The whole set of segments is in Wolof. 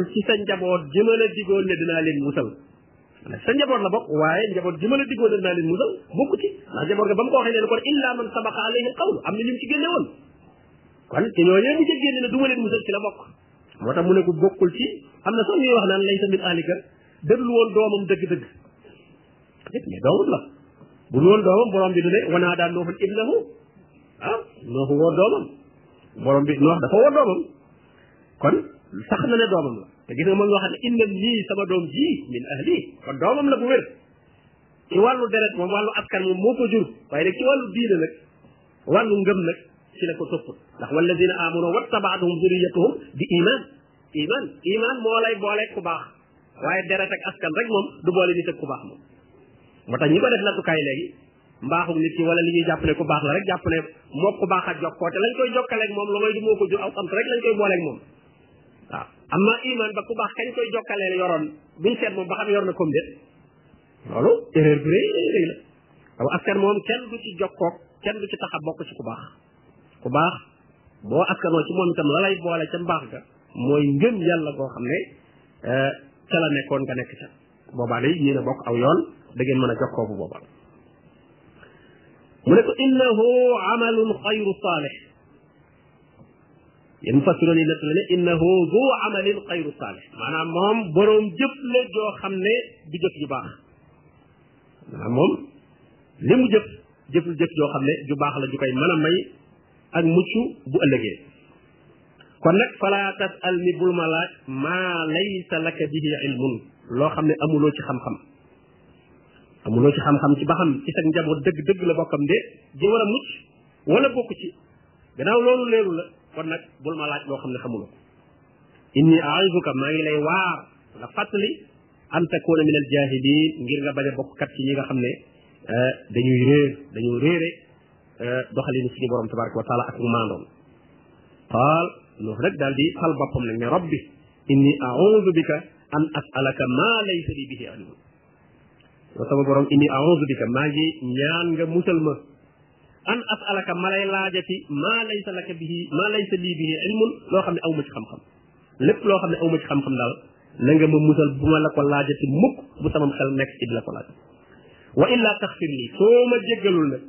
ci sa njaboot ji ma la digoon ne dinaa leen musal sa njaboot la bokk waaye njaboot ji ma la digoon ne dinaa leen musal bokku ci ndax njaboot ga ba mu ko waxee ne kon illa man sabaqa alayhi alqawl am na ñu ci génne woon kon te ñooñee mu ca génne ne du ma leen musal ci la bokk moo tax mu ne ko bokkul ci am na sax ñuy wax naan laysa min ahlika dëdul woon doomam dëgg-dëgg mais doomam la bu dul woon doomam borom bi du ne wanaa daan nooxul ibnahu ah nooxu woo doomam borom bi noox dafa woo doomam kon sax na ne doomam la te gis nga moom wax ne inna nii sama doom ji min ahli kon doomam la bu wér ci wàllu deret moom wàllu askan moom moo ko jur waaye nag ci wàllu diine nag wàllu ngëm nag ci la ko topp ndax walladina amanu wattabaatuhum zuriyatuhum bi iman iman iman moo lay boole ku baax waaye deret ak askan rek moom du boole nit ak ku baax moom moo tax ñi ko def nattukaay léegi mbaaxu nit ki wala li ñuy jàpp ne ku baax la rek jàpp ne moo ku baax a jokkoo te lañ koy jokkaleeg moom lu may du moo ko jur aw sant rek lañ koy booleeg moom waaw amma iman ba ku baax kañ koy jokkaleel yoroon buñ seet moom ba xam yor na comme déet loolu erreur bu rëy rëy la aw askan moom kenn du ci jokkoog kenn du ci tax a bokk ci ku baax ku baax boo askanoo ci moom itam la lay boole ca mbaax ga mooy ngëm yàlla goo xam ne eh, ca la nekkoon nga nekk ca boobaa day yéen a bokk aw yoon da ngeen mën a jokkoo bu boobaa mu ne ko innahu amalun xayru saalix yéen mufassiroon yi nekk la ne innahu zu amalin xayru saalix maanaam moom boroom jëf la joo xam ne du jëf ju baax maanaam moom li mu jëf jëful jëf joo xam ne ju baax la ju koy mën a may ak mucc bu ëllëgee kon nag fala tasal ni bul ma laaj maa laysa laka bihi ilmun loo xam ne amuloo ci xam-xam amuloo ci xam-xam ci ba xam ci sa njaboot dëgg dëgg la bokkam de ji war a mucc wala bokk ci gannaaw loolu leeru la kon nag bul ma laaj loo xam ne xamuloo ko inni a'izuka maa ngi lay waar nga fàttali an takuna min al jahilin ngir nga bañ a bokk kat ci ñi nga xam ne dañuy réer dañoo réere eh, doxalinu suñu borom tabaraka wa taala ak maandoom qaal nuux rek daal di xal boppam nag ne rabbi inni audu bika an asalaka ma laysa li bihi ilm yow sama borom inni audu bika maa ngi ñaan nga musal ma an asalaka ma lay laajati ma laysa laka bihi ma laysa li bihi ilmun loo xam ne aw ma ci xam-xam lépp loo xam ne awma ci xam-xam daal na nga ma musal bu ma la ko laajati mukk bu sama xel nekk ci di la ko laaj wa illa taxfir lii soo ma jéggalul nag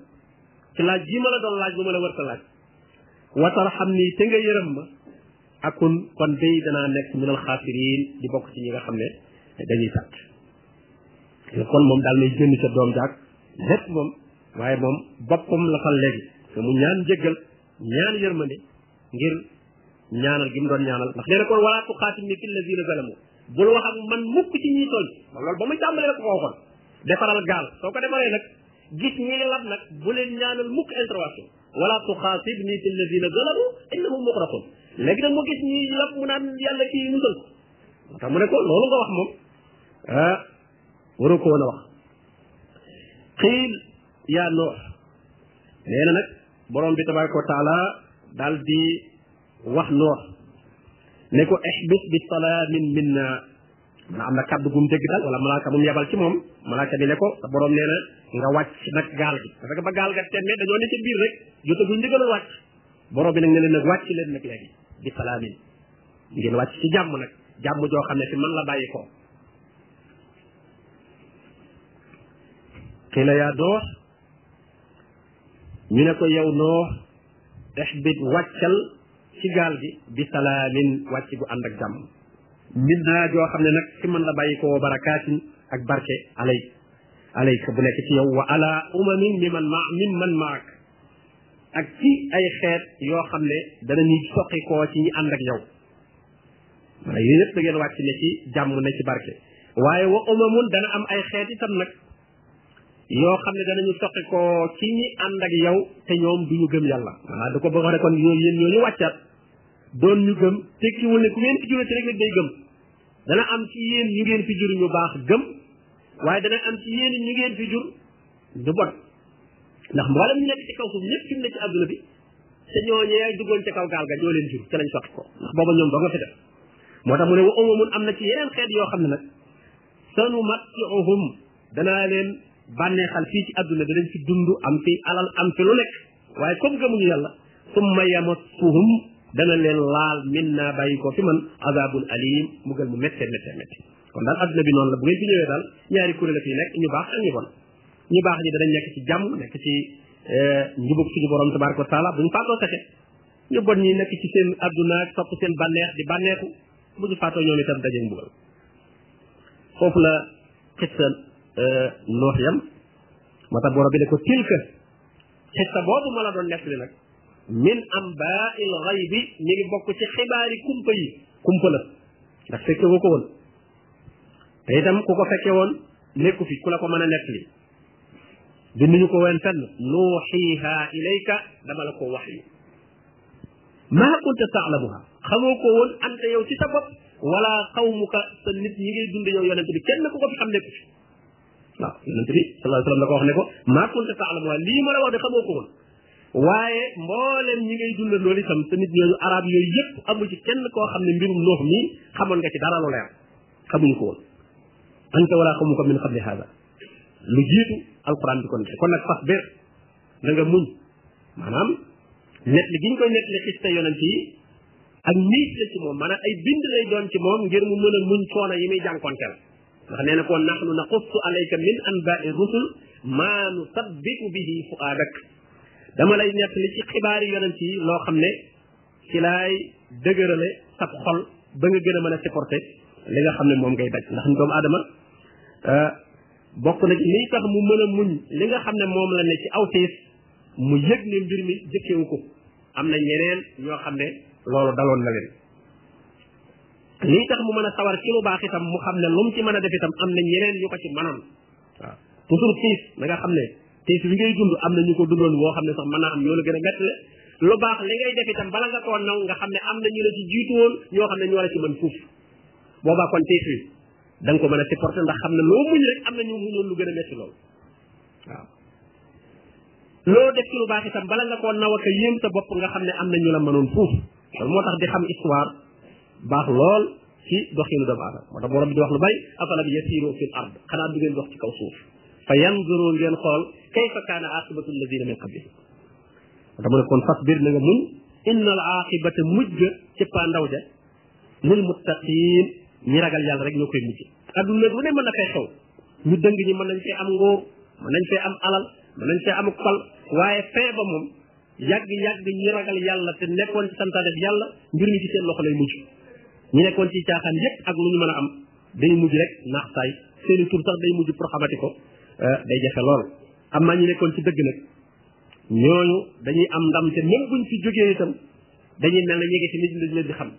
ci laaj yi ma la doon laaj bu ma la war a laaj wa tarxam nii te nga yërëm ma akun kon day danaa nekk minal xaafiriin di bokk ci ñi nga xam ne dañuy sàcc kon moom daal may génn ca doom jaag lépp moom waaye moom boppam la fal léegi te mu ñaan jéggal ñaan yërmande ngir ñaanal gi mu doon ñaanal ndax nee na kon wala tuqaatim ni fi lazina zalamu bul wax ak man mukk ci ñuy tooñ loolu ba muy tàmbalee rek ko waxoon defaral gaal soo ko defaree nag gis ñi lab nag bu leen ñaanal mukk intervention wala tuqaatim ni fi lazina zalamu innahum muqraqun léegi nag mu gis ñi lab mu naan yàlla kii musal ko moo tax mu ne ko loolu nga wax moom ah waroo ko woon a wax xiil yaa noox nee na nag borom bi tabaraka wa taala daal di wax noox ne ko ihbit bi salaamin minna man am na kàddu gum dégg daal wala malaaka mum yebal ci moom malaaka bi ne ko sa borom nee na nga wàcc nag gaal gi parce que ba gaal ga temmee dañoo ne ci biir rek jotaguñ ndigal a wàcc borom bi nag ne leen nag wàcc leen nag léegi bi salaamin ngeen wàcc ci jàmm nag jàmm joo xam ne fi man la bàyyi ko xila yaa noox ñu ne ko yow noox ihbit wàccal ci gaal gi bi salaamin wàcc gu ànd ak jàmm min naa joo xam ne nag ci man la bàyyi ko barakaatin ak barke alay alayka bu nekk ci yow wa ala umamin mi man ma min man maak ak ci ay xeet yoo xam ne danañuy soqikoo ci ñi ànd ak yow wala yooyu yëpp da ngeen wàcc ne ci jàmm ne ci barke waaye wa umamun dana am ay xeet itam nag yoo xam ne danañu soqi ko ci ñi ànd ak yow te ñoom du ñu gëm yàlla maanaam da ko bëgg ne kon yooyu yéen ñooñu wàccaat doon ñu gëm tekkiwul ne ku ngeen fi jurati rek nag day gëm dana am ci yéen ñu ngeen fi jur ñu baax gëm waaye dana am ci yéen ñu ngeen fi jur ñu bon ndax mboolem ñu nekk ci kaw suuf ñëpp fi mu ne ci àdduna bi te ñooñee duggoon ca kaw gaal ga ñoo leen jur ca lañ sotti ko ndax booba ñoom doo nga fi def moo tax mu ne wa umamun am na ci yeneen xeet yoo xam ne nag sanu mattiuhum danaa leen bànneexal fii ci àdduna danañ fi dund am fi alal am fi lu nekk waaye comme gëmuñu yàlla summa yamassuhum dana leen laal min naa bàyyi ko fi man azabun alim mu gën mu métte métte métte kon daal àdduna bi noonu la bu ngeen fi ñëwee daal ñaari kuréel la fi nekk ñu baax ak ñu bon ñi baax ñi danañ nekk ci jàmm nekk ci eh, njubug suñu borom tabaraka wa taala bu ñu faatoo texe ñu bon ñi nekk ci seen adduna ak topp seen bànneex di bànneexu bu ñu faatoo ñoom itam daje mbugal foofu la xissa eh, noox yam moo tax borom bi ne ko tilka xissa boobu ma la doon nekk li nag min ambaa'il ghaybi mi ngi bokk ci xibaari kumpa yi kumpa la ndax fekke woo ko woon te itam ku ko fekke woon nekku fi ku la ko mën a nettali binduñu ko woon fenn nuuxiiha ilayka dama la ko wax yu maa kunta taalamuha xamoo ko woon anta yow ci sa bopp wala xawmuka sa nit ñi ngay dund yow yonent bi kenn ku ko fi xam nekku fi waaw yonent bi sallallahu alayhi wa sallam la ko wax ne ko maa kunta taalamuha lii ma la wax de xamoo ko woon waaye mbooleem ñi ngay dundandoo itam te nit ñooñu arab yooyu yëpp amu ci kenn koo xam ne mbirum noox mi xamoon nga ci dara lu leer xamuñu ko woon anta wala xamu ko min qabli hada lu jiitu alquran bi kon kon nag fas bér na nga muñ maanaam net li giñ koy net li xista yonent yi ak niis la ci moom maanaam ay bind lay doon ci moom ngir mu mën a muñ coono yi muy jànkonteel ndax nee na ko nahnu naqussu alayka min anba'i rusul ma nusabbitu bihi fu'adak dama lay nekk li ci xibaar yi yonent yi loo xam ne ci laay dëgërale sab xol ba nga gën a mën a supporter li nga xam ne moom ngay daj ndax doomu aadama euh, bokk na ci liy tax mu mën a muñ li nga xam ne moom la ne ci aw tiis mu yëg ne mbir mi jëkkewu ko am na ñeneen ñoo xam ne loolu daloon na leen lii tax mu mën a sawar ci lu baax itam mu xam ne lu mu ci mën a def itam am na ñeneen ñu ko ci mënoon waaw toujours tiis na nga xam ne tiis bi ngay dund am na ñu ko dundoon woo xam ne sax mën naa am ñoo la gën a métti lu baax li ngay def itam bala nga koo naw nga xam ne am na ñu la ci jiitu woon ñoo xam ne ñoo la ci mën fuuf boobaa kon tiis wi da nga ko mën a supporter ndax xam ne loo muñ rek am na ñu muñoon lu gën a métti loolu waaw loo def ci lu baax itam bala nga koo naw ak yéem sa bopp nga xam ne am na ñu la mënoon fuuf loolu moo tax di xam histoire baax lool ci doxinu doomu aadama moo tax borom bi di wax lu bay afalam yasiru fil ard xanaa du ngeen dox ci kaw suuf fa yanzuru ngeen xool kayfa kaana aqibatu alladina min qablihim moo tax mu ne kon fasbir na nga muñ inna al aqibata mujj ci pa ndaw ja lil muttaqin ñi ragal yàlla rek ñoo koy mujj adduna lu ne mën na fay xew ñu dëng ñi mën nañ fee am ngóor mën nañ fee am alal mën nañ fee am fal waaye fin ba moom yàgg yàgg ñi ragal yàlla te nekkoon ci santaane bi yàlla mbir mi ci seen loxo lay mujj ñu nekkoon ci caaxaan yépp ak lu ñu mën a am day mujj rek naax saay seeni tur sax day mujj pour xamati ko euh, day jafe lool am naa ñu nekkoon ci dëgg nag ñooñu dañuy am ndam te même buñ fi jógee itam dañuy mel ne ñu ngi ci nit ñi leen di xam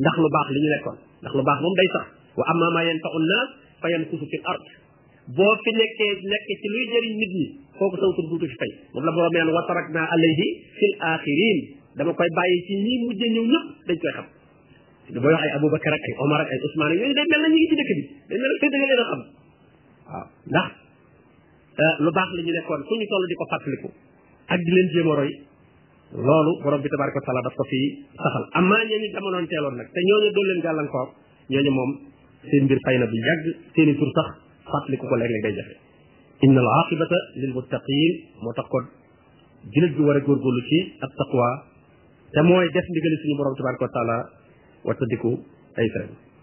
ndax lu baax li ñu nekkoon ndax lu baax moom day sax wa amma ma yanfa'u nnaas fa yamkusu fil ard boo fi nekkee nekk ci luy jëriñ nit ñi kooku saw tur duutu fi fay moom la borom naan wa tarakna alayhi fil axirin dama koy bàyyi ci ñi mujj ñëw ñëpp dañ koy xam da booy wax ay Aboubacar ak ay Omar ak ay Ousmane ak yooyu day mel na ñu ngi ci dëkk bi day mel na da nga leen a xam waaw ndax euh, lu baax la ñu nekkoon fu ñu toll di ko fàttaliku ak di leen jéem a roy loolu borom bi tabaraka taala daf ko fi saxal amma ñeen ñi jamonoon teeloon nag te ñooñu doon leen gàllankoor ñooñu moom seen mbir fay na bu yàgg seeni tur sax fàttaliku ko léeg-léeg day jafe inna al aqibata lil muttaqin moo tax ko julit bi war a góorgóorlu ci at taqwa te mooy def ndigali suñu borom tabaraka wa taala wattandiku ay tere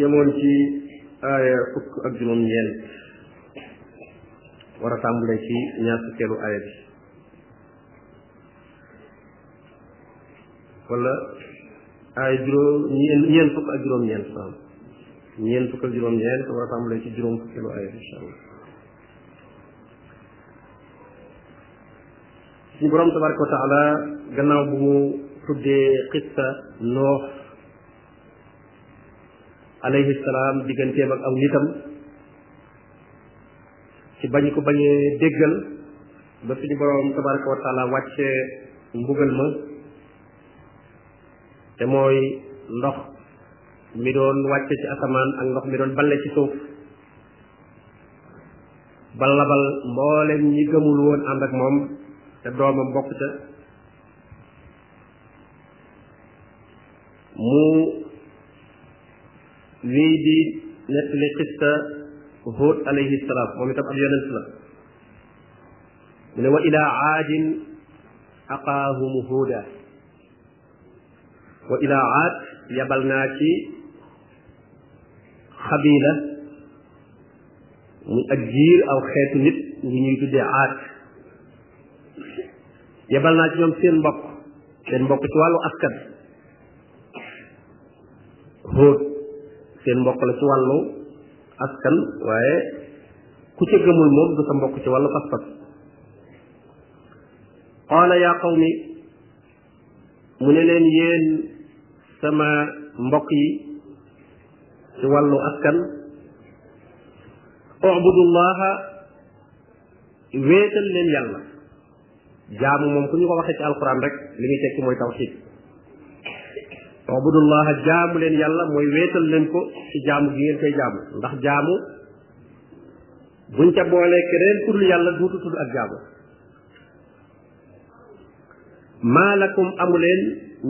yemoon ci aaya fukk ak juróom ñeent war a tàmbalee ci ñaar fukkeelu aaya bi wala aaya juróom ñeen ñeen fukk ak juróom ñeent saam ñeen fukk ak juróom ñeent war a tàmbalee ci juróom fukkeelu aaya bi incha allah suñu borom tabaraka wa taala gannaaw bu mu tuddee xissa noox alayhi salaam digganteem ak aw nitam ci bañ ko bañee déggal ba suñu boroom tabaraka wa taala wàcce mbugal ma te mooy ndox mi doon wàcce ci asamaan ak ndox mi doon balle ci suuf ba labal mboolem ñi gëmul woon ànd ak moom te doomam bokk ca mu wéy di nettali xista Huud alayhi salaam moom itam ab yonent la mu ne wa ila aadin aqaahum huuda wa ila aad yabal naa ci xabila muy ak jiir aw xeetu nit ñi ñuy tuddee aad yebal naa ci ñoom seen mbokk seen mbokk ci wàllu askan Huud seen mbokk la ci wàllu askan waaye ku ca gëmul moom du sa mbokk ci wàllu pas-pas qaala yaa qawmi mu ne leen yéen sama mbokk yi ci wàllu askan ubudullaha wéetal leen yàlla jaamu moom ku ñu ko waxee ci alquran rek li muy tekki mooy tawxid ubudullaha jaamu leen yàlla mooy weetal leen ko ci jaamu gi ngeen koy jaamu ndax jaamu buñ ca boolee keneen ku dul yàlla duutu tudd ak jaamu maalakum amu leen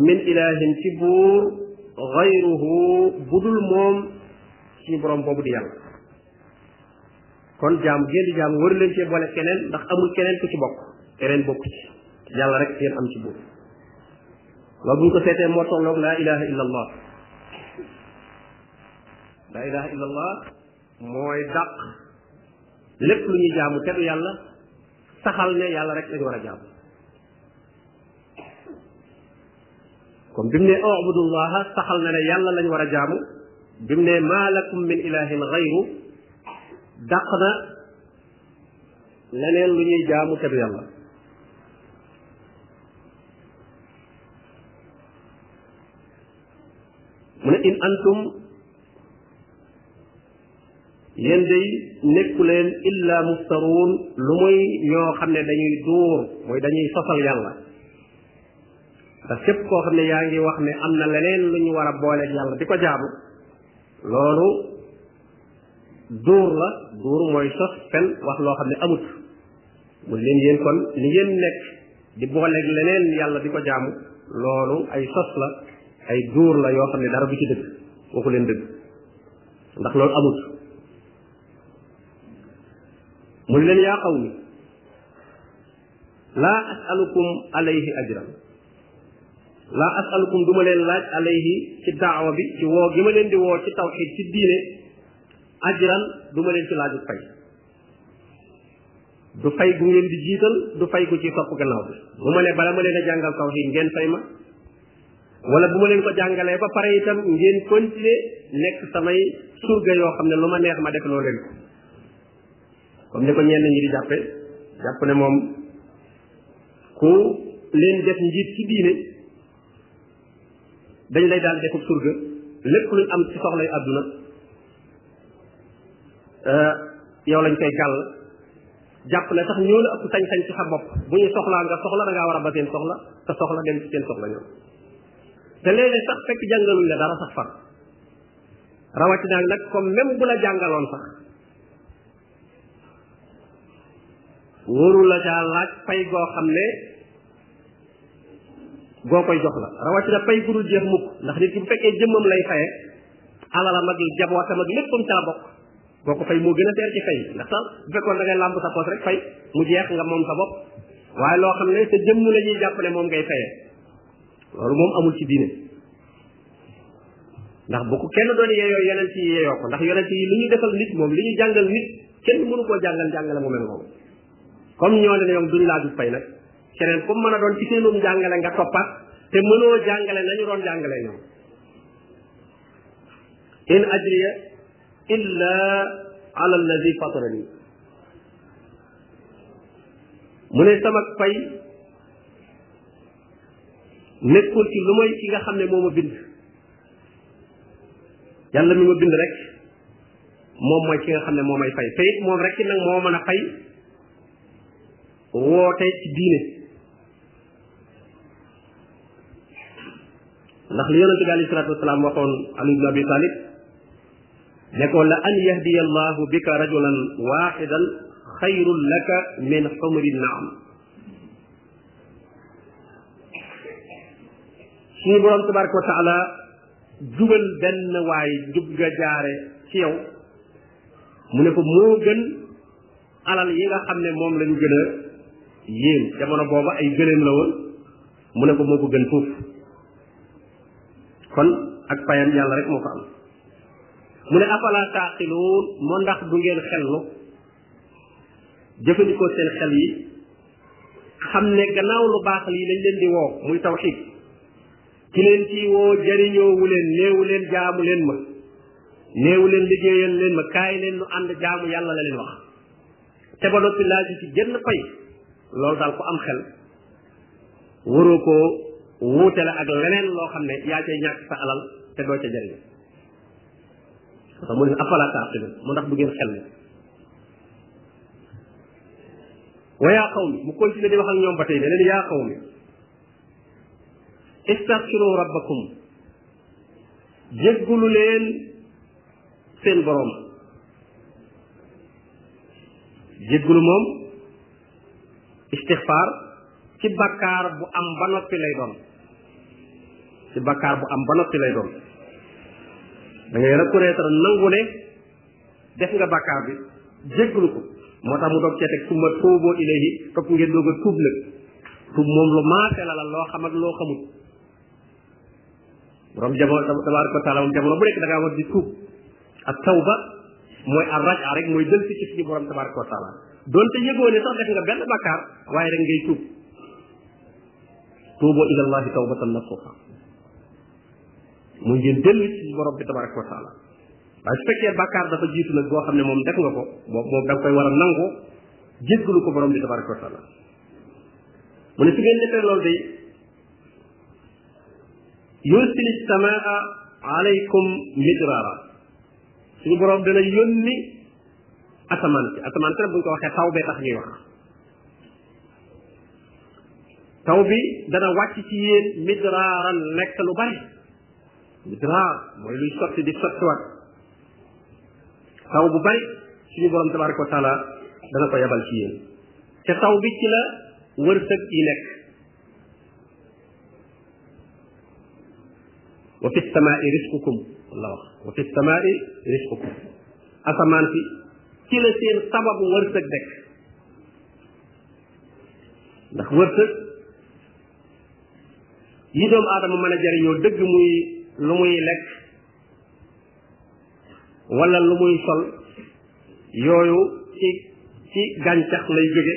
min ilahin ci buur xayruhu budul moom suñu borom boobu di yàlla kon jaam ngeen di jaam waru leen cee boole keneen ndax amul keneen ku ci bokk keneen bokk ci yàlla rek ngeen am ci boobu loolu bu ñu ko seetee moo tolloog laa ilaha illa allah laa ilaha illa allah mooy dàq lépp lu ñuy jaamu te du yàlla saxal ne yàlla rek lañu war a jaamu kon bi mu ne ubudullaha saxal na ne yàlla lañ war a jaamu bi mu ne maa lakum min ilahin xayru dàq na leneen lu ñuy jaamu te du yàlla mu ne in antum yéen day nekku leen illa muftaruun lu muy ñoo xam ne dañuy duur mooy dañuy sosal yàlla te képp koo xam ne yaa ngi wax ne am na leneen lu ñu war a booleeg yàlla di ko jaamu loolu duur la duur mooy sos fen wax loo xam ne amut mu leen yéen kon li ngeen nekk di booleeg leneen yàlla di ko jaamu loolu ay sos la ay duur la yoo xam ne dara du ci dëgg waxu leen dëgg ndax loolu amut mu ne leen yaa qawmi laa asalukum alayhi ajran laa asalukum duma leen laaj alayhi ci daawa bi ci woo gi ma leen di woo ci tawxid ci diine ajran duma leen ci laaju fay du fay gu ngeen di jiital du fay gu ci topp gannaaw bi bu ma ne bala ma leen a jàngal tawxid ngeen fay ma wala bu ma leen ko jàngalee ba pare itam ngeen continuer nekk samay surga yoo xam ne lu ma neex ma def loo leen ko comme ni ko ñenn ñi di jàppe jàpp ne moom ku leen def njiit ci diine dañ lay daal defub surga lépp luñ am ci soxlay àdduna euh, yow lañ koy gàll jàpp ne sax ñoo la ëpp sañ-sañ ci sa bopp bu ñu soxlaa nga soxla da ngaa war a ba seen soxla te soxla dem ci seen soxla ñoom te léeg-léeg sax fekk jàngaluñ la dara sax far rawatina nag comme même bu la jàngaloon sax wóoru la caa laaj fay goo xam ne goo koy jox la rawatina fay gu dul jeex mukk ndax nit ki bu fekkee jëmmam lay faye alalam ak jabootam ak léppam caa bokk boo ko fay moo gën a seer ci fay ndax sax bu fekkoon da ngay làmb sa poos rek fay mu jeex nga moom sa bopp waaye loo xam ne sa jëmm la ñuy jàpp ne moom ngay fayee loolu moom amul ci diine ndax bu ko kenn doon yeeyoo yonent yi yeeyoo ko ndax yonent yi li ñu defal nit moom li ñu jàngal nit kenn mënu koo jàngal jàngale mu mel moom comme ñoo ne ñoom duñ laaju fay nag keneen comme mën a doon ci seenum jàngale nga toppat te mënoo jàngale nañu doon jàngale ñoom in ajriya illa ala alladi fatarani mu ne sama fay nekkul ci lu may ki nga xam ne moo ma bind yàlla mi ma bind rek moom mooy ki nga xam ne moo may fay te it moom rek nag moo mën a fay woote ci diine ndax li yonente bi alayhi salatu wasalaam waxoon ali ibn abi talib ne ko la an yahdiya allahu bika rajulan waxidan xayrun laka min xumri naam suñu borom tabaraka wa taala jubal benn waay jub nga jaare ci yow mu ne ko moo gën alal yi nga xam ne moom lañu gën a yéem jamono booba ay gëléem la woon mu ne ko moo ko gën foofu kon ak payam yàlla rek moo ko am mu ne afala taaqiluun moo ndax du ngeen xellu jëfandikoo seen xel yi xam ne gannaaw lu baax lii lañ leen di woo muy tawxiid ki leen ci woo jariñoowu leen néewu leen jaamu leen ma néewu leen liggéeyal leen ma kaay leen nu ànd jaamu yàlla la leen wax te ba noppi laaj ci genn pay loolu daal ko am xel waroo ko wuute la ak leneen loo xam ne yaa cay ñàkk sa alal te doo ca jariñ parce mu ne afala taaqilu mu ndax du ngeen xel ne wa yaa qawmi mu continué di wax ak ñoom ba tey ne leen yaa qawmi istaghfiru rabbakum jéggulu leen seen borom jéggulu moom istighfar ci bakkaar bu am ba noppi lay doon ci bakkaar bu am ba noppi lay doon da ngay reconnaître nangu ne def nga bàkkaar bi jéggalu ko moo tax mu doog cee teg summa tuuboo ilayhi topp ngeen doog a tuub nag tuub moom lu maase la la loo xam ak loo xamut borom jamono tabaaraka wa taala moom jamono bu nekk da ngaa war di tuub ak tawba mooy ar raja rek mooy dël si ci suñu borom tabaaraka wa taala donte yëgoo ne sax def nga benn bàkkaar waaye rek ngay tuub tuuboo ilallahi tawbatan nasuha mu ngeen dellu ci borom bi tabaraka wa taala waaye su fekkee bàkkaar dafa jiitu nag boo xam ne moom def nga ko boobu moom da nga koy war a nangu jéggalu ko borom bi tabaraka wa taala mu ne su ngeen defee loolu day yursil samaa alaykum midrara suñu borom dana yónni asamaan si asamaan si nag bu ñu ko waxee taw bee tax ñuy wax taw bi dana wàcc ci yéen midraaran nekk lu bari midraar mooy luy sotti di sottiwaat taw bu bari suñu borom tabaraka wa taala dana ko yabal ci yéen te taw bi ci la wërsëg yi nekk wa fi samaai risqukum la wax wa fi samaai risqukum asamaan si ci la seen sababu wërsëg dekk ndax wërsëg yi doomu aadama mën a jariñoo dëgg muy lu muy lekk wala lu muy sol yooyu ci ci gàncax lay jóge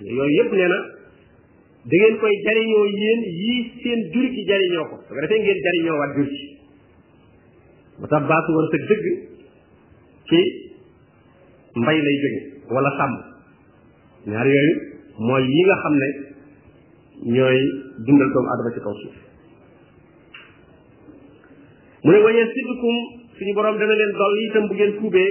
yooyu yëpp nee na da ngeen koy jariñoo yéen yii seen jur gi jariñoo ko su ko defee ngeen jariñoo waat jur gi moo tax baatu war sa dëgg ci mbay lay jóge wala sàmm ñaar yooyu mooy yi nga xam ne ñooy dundal doomu adama ci kaw suuf mu ne waye siddukum suñu borom dana leen dolli itam bu ngeen tuubee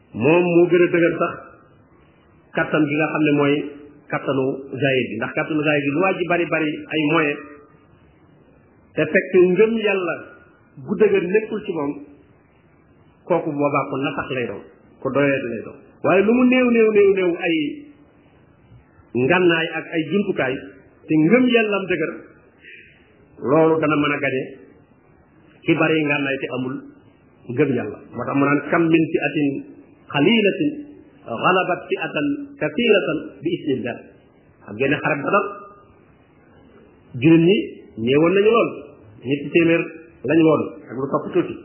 moom moo gën a dëgër sax kattan gi nga xam ne mooy kattanu zahir bi ndax kattanu zahir bi lu waa ji bari bari ay moyen te fekk ngëm yàlla gu dëgër nekkul ci moom kooku boobaa ko nasax lay doon ko doyee lay doon waaye lu mu néew néew néew néew ay ngànnaay ak ay jumtukaay te ngëm yàllam dëgër loolu dana mën a gañe ki bari ngànnaay te amul gëm yàlla moo tax mu naan kam min fi atin xalilatin xalabat fi atan kathiratan bi isnillah xam ngeen ne xarab badar jullit ñi ñeewoon nañu lool ñetti téeméer lañ woon ak lu topp tuuti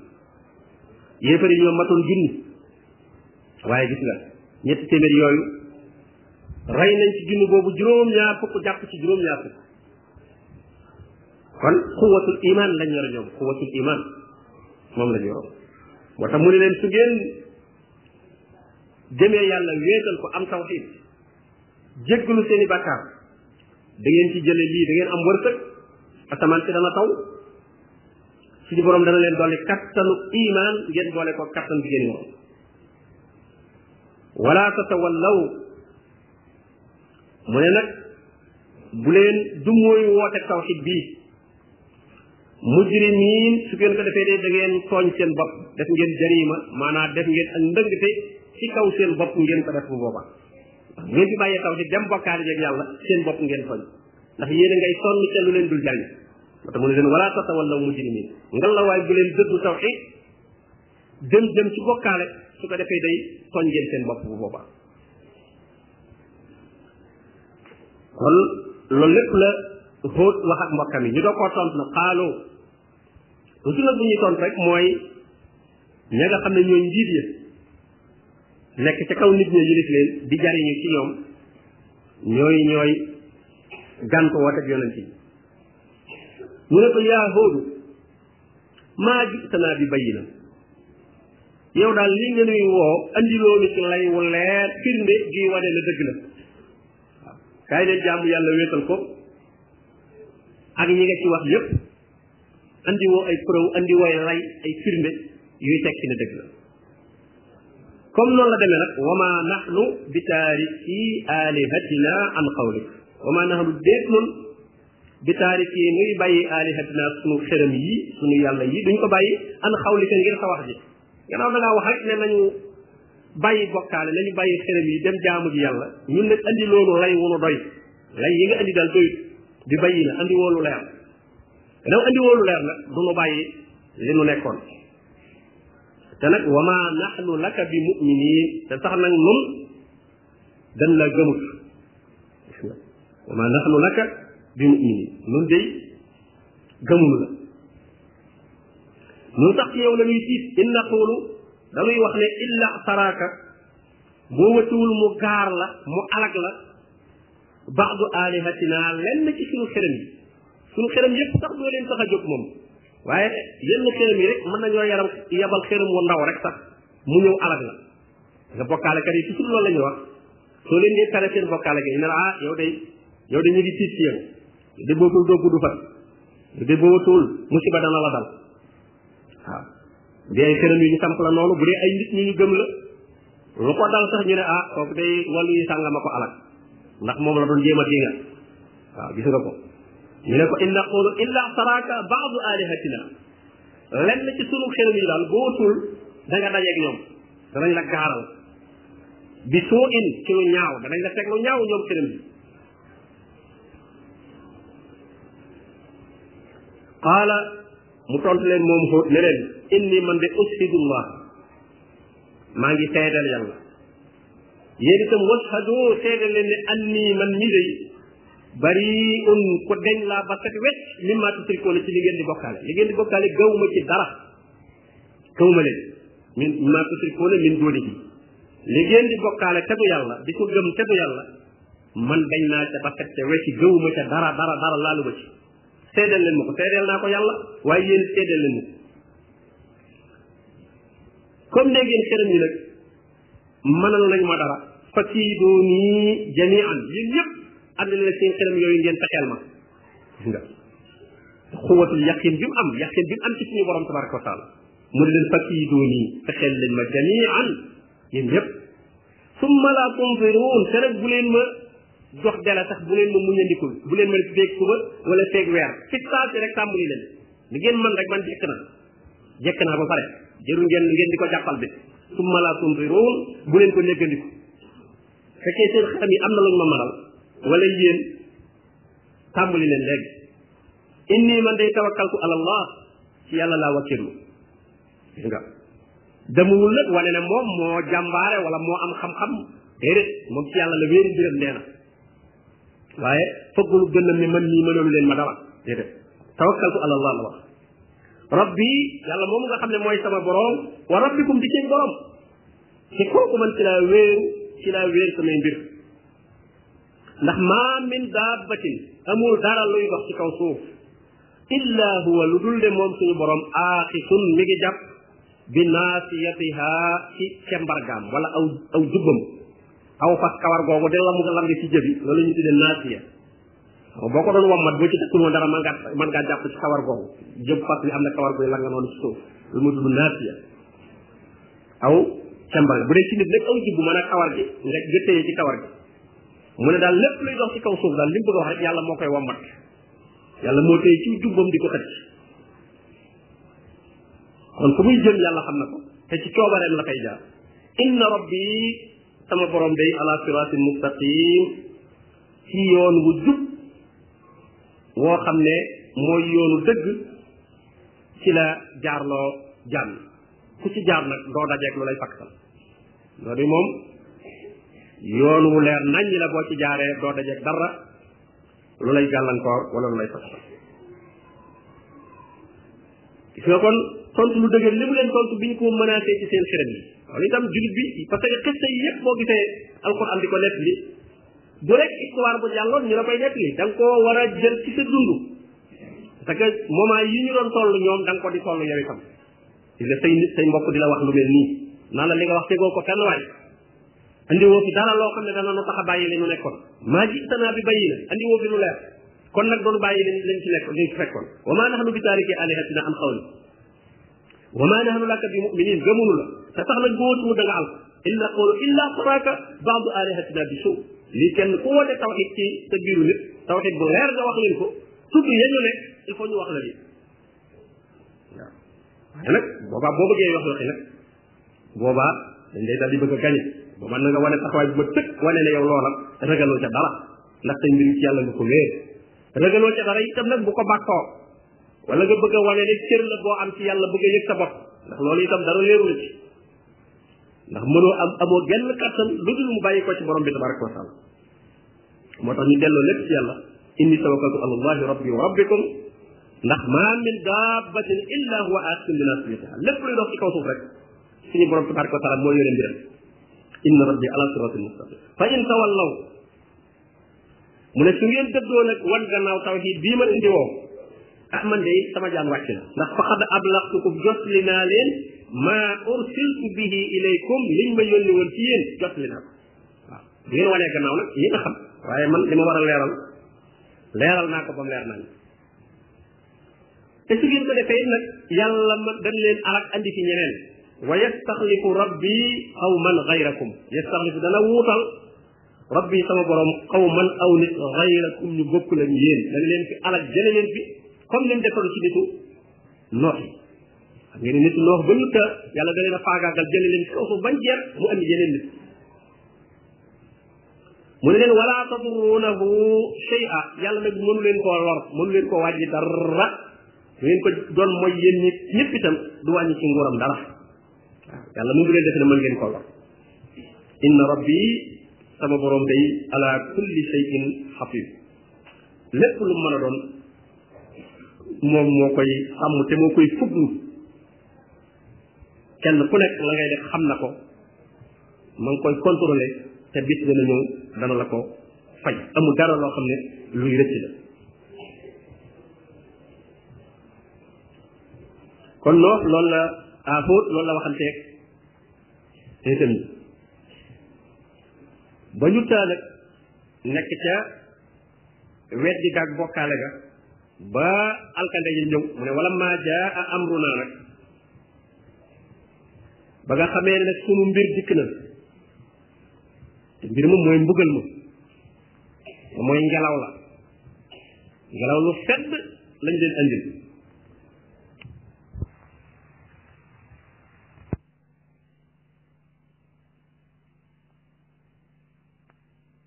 yéefar yi ñoo matoon junni waaye gis nga ñetti téeméer yooyu rey nañ ci junni boobu juróom-ñaar fukk jàpp ci juróom-ñaar fukk kon quwatul iman lañ yoro ñoom quwatul iman moom lañ yoro moo tax mu ne leen su ngeen jëmee yàlla wéetal ko am tawxid jéggalu seen i bàkkaar da ngeen ci jële lii da ngeen am wërsëg asamaan si dana taw suñu borom dana leen dolli kattanu iman ngeen boole ko kattan bi ngeen yoro wala tatawallaw mu ne nag bu leen du mooy woote tawxid bii mujrimiin su ngeen ko defee dee da ngeen tooñ seen bopp def ngeen jarima maanaam def ngeen ak ndëngte ci kaw seen bopp ngeen ko def bu boobaa ngeen fi bàyyee tawxid dem bokkaale jeeg yàlla seen bopp ngeen tooñ ndax yéen a ngay sonn ca lu leen dul jàng moo tax mu ne leen wala tatawallaw mujrimiin ngal la waay bu leen dëddu tawxid jëm jëm ci bokkaale su ko defee day soñjeel seen bopp bu boobaa kon loolu lépp la xóot wax ak mbokkam yi ñu doo koo tontu na xaaloo toujours nag bu ñuy tontu rek mooy ña nga xam ne ñooy njiit ya nekk ca kaw nit ña yilif leen di jariñu ci ñoom ñooy ñooy gàntu woote ak yonent yi mu ne ko yaa xóodu maa ji sanaa bi bayi na yow daal lii nga nuy woo andiloo ni ci lay wu leer firnde gi wane la dëgg la waaw kaay leen jaamu yàlla wéetal ko ak ñi nga ci wax yépp andi woo ay preuve andi woo ay lay ay firnde yuy tekki ne dëgg la comme noonu la demee nag wama nahnu bi taariki alihatina an qawlik wama nahnu déet noonu bi taariki nuy bàyyi alihatina sunu xërëm yi sunu yàlla yi duñ ko bàyyi an xawli ka ngir sa wax ji gannaaw da ngaa wax rek ne nañu bàyyi bokkaale nañu bàyyi xërëm yi dem jaamu ji yàlla ñun nag andi loolu lay wunu doy lay yi nga andi daal doyut di bàyyi na andi woolu leer gannaaw andi woolu leer nag du nu bàyyi li nu nekkoon te nag wa ma nahnu laka bi muminin te sax nag nun dan la gëmut wa ma naxnu laka bi muminin nun day gëmunu la nun sax ci yow la ñuy tiit in naqulu dañuy wax ne illa taraaka boo wëttuwul mu gaar la mu alag la baadu alihatina lenn ci suñu xërëm yi suñu xërëm yépp sax doo leen tax a jóg moom waaye yenn xërëm yi rek mën nañoo yaram yabal xërëm wu ndaw rek sax mu ñëw alag la nga bokkaale kat yi toujours loolu la ñuy wax soo leen dee tare seen bokkaale gi ñu ne la ah yow day yow dañu ngi tiit ci yow de bootul doo gudd fan de bootul musiba dana la dal waaw di ay xërëm yu ñu samp la noonu bu dee ay nit ñu ñu gëm la lu ko dal sax ñu ne ah kooku day wàllu yi sàngama ko alak ndax moom la doon jéem a dinga waaw gis nga ko ñu ne ko in naqulu illa saraka baadu alihatina lenn ci sunu xërëm yi daal boo tul da nga dajeeg ñoom danañ la gaaral bi soo in ci lu ñaaw danañ la teg lu ñaaw ñoom xërëm yi qaala mu tontu leen moom xóot ne leen inni man de ushidullah maa ngi seedal yàlla yéen itam washhadu seede leen ne an nii man mii day bari un ko deñ laa ba set wecc mim maa tusrikoo la ci li ngeen di bokkaale li ngeen di bokkaale gaw ma ci dara gaw ma leen min maa tusrikoo la min dooni ji li ngeen di bokkaale tegu yàlla di ko gëm tegu yàlla man dañ naa ca ba set ca wecc gaw ma ca dara dara dara laalu ma ci seedeel leen ma ko seedeel naa ko yàlla waaye yéen seedeel leen ma ko comme ne ngeen xërëm yi nag mënal nañu ma dara fa kii doo nii jamian yéen ñëpp ànd na seen xelam yooyu ngeen fexeel ma gis nga xuwatul yaqin bi mu am yaqin bi mu am ci suñu borom tabaraka wa taala mu ne leen fa kii doo nii fexeel leen ma jamian yéen ñëpp summa laa tunziruun te nag bu leen ma jox dela sax bu leen ma muñandikul bu leen ma feeg suba wala feeg weer fi saa si rek tàmbali leen li ngeen mën rek man jekk na jekk naa ba pare jëru ngeen ngeen di ko jàppal bi summa laa tunziruun bu leen ko néggandiku fekkee seen xam yi am na lu ma maral wala yéen tàmbali leen léegi inni man day tawakkaltu ala allah ci yàlla laa wakkirlu gis nga demuwul nag wane ne moom moo jàmbaare wala moo am xam-xam déedéet moom ci yàlla la wéeri mbiram nee na waaye fëggulu gënnam ni man ñii mënalu leen ma dara déedéet tawakkaltu ala allah la wax rabbi yàlla moom nga xam ne mooy sama borom wa rabbikum di seen borom te kooku man ci laa wéeru ci laa wéer samay mbir ndax maa min daabatin amul dara luy dox ci kaw suuf illa huwa lu dul de moom suñu borom aaxisun mi ngi jàpp bi naasiyatiha ci cembargaam wala aw aw jubbam aw fas kawar googu de lam lam ci jëbi loolu ñu tuddee naasiya boo ko doon wammat boo ci takkul woon dara man ngaa man ngaa jàpp ci kawar googu jëb fas bi am na kawar guy langa noonu ci suuf lu mu tudd naasiya aw cembal bu dee ci nit nag aw jibbu mën a kawar gi nga jëttee ci kawar gi mu ne daal lépp luy dox ci kaw suuf daal li mu bëgg a wax rek yàlla moo koy wammat yàlla moo tey ci jubbam di ko xëcc kon fu muy jëm yàlla xam na ko te ci coobareem la koy jaar inna rabbi sama borom day ala siratin mustaqim ci yoon wu jub woo xam ne mooy yoonu dëgg ci la jaarloo jàmm ku ci jaar nag doo dajeeg lu lay fakkatal loolu moom yoon wu leer naññ la boo ci jaaree doo dajeeg dara lu lay gàllankoor wala lu lay fatal gis nga kon tontu lu dëgër li mu leen tontu bi ñu ko menacé ci seen xerem yi wala itam julit bi parce que xista yi yëpp boo gisee alquran di ko nett li du rek histoire bu jàlloon ñu la koy nett li da nga koo war a jël ci sa dund parce que moment yi ñu doon toll ñoom da nga ko di toll yow itam gis nga say nit say mbokk di la wax lu mel nii naan la li nga wax tegoo ko fenn waay andi woo fi dara loo xam ne dana nu tax a bàyyi li ñu nekkoon maa ji tanaa bi bayi na andi woo fi lu leer kon nag doonu bàyyi lañ lañ ci nekk lañ ci fekkoon wa maa naxnu bi taariki alihatina an xawli wa maa naxnu laka bi muminin gëmunu la te sax nag boo tumu da nga al in naqulu illa saraka baadu alihatina bi suu lii kenn ku woote tawxid ci sa biiru nit tawxid bu leer nga wax leen ko tudd ya ñu nekk il faut ñu wax la lii waaw waaye nag boobaa boo bëggee wax waxi nag boobaa dañ lay daal di bëgg a gañe ba man na nga wane taxawaay bu ma tëkk wane ne yow loola ragaloo ca dara ndax tey mbir ci yàlla nga ko wéer ragaloo ca dara itam nag bu ko bàkkoo wala nga bëgg a wane ne cër la boo am ci yàlla bëgg a yëg sa bopp ndax loolu itam dara leeru la ci ndax mënoo am amoo genn kàttan lu dul mu bàyyi ko ci borom bi tabaraka wa taala moo tax ñu delloo lépp ci yàlla inni tawakkaltu ala allahi rabbi wa rabbikum ndax ma min dabbatin illa huwa aatun bi nasiyatiha lépp luy dox ci kaw suuf rek suñu borom tabaraka wa taala moo yore mbiram inna rabbi ala siratin mustaqim fa in tawallaw mu ne su ngeen dëddoo nag wan gannaaw tawxiid bii ma indi woo ah man de sama jaan wàcc na ndax faqad ablaxtukum jotli naa leen maa ursiltu bihi ilaykum liñ ma yónni woon ci yéen jotli naa ko waaw bu ngeen wanee gannaaw nag yéen a xam waaye man li ma war a leeral leeral naa ko ba mu leer naa te su ngeen ko defee nag yàlla ma dañ leen alak andi fi ñeneen wa yastaxlifu rabbi qawman gayrakum yastaxlifu dana wuutal rabbi sama borom qawman aw nit gayrakum ñu bokk lañ yéen dañ leen fi alak jële leen fi comme ni mu defaru ci nitu noot yi xam ngeen nit noox ba ñu të yàlla da leen a faagaagal jële leen ci kaw suuf bañ jeex mu andi yeneen nit mu ne leen wala tadrunahu shay'a yàlla nag mënu leen koo lor mënu leen koo wàññi dara bu ngeen ko doon mooy yéen ñi ñëpp itam du wàññi ci nguuram dara waaw yàlla mënu leen def ne mën ngeen koo lor inna rabbi sama borom day ala kulli shay'in xafid lépp lu mën a doon moom moo koy sàmm te moo koy fuglu kenn ku nekk la ngay def xam na ko ma ngi koy contrôler te bis dana ñëw dana la ko fay amul dara loo xam ne luy rëcc la kon noox loolu la aafóot loolu la waxanteeg nitam yi ba ñu taa nag nekk ca weddi gaag bokkaale ga ba alkande ji ñëw mu ne wala maa jaa a amruna nag ba nga xamee ne nag sunu mbir dikk na te mbir ma mooy mbugal ma te mooy ngelaw la ngelaw lu sedd lañ leen andil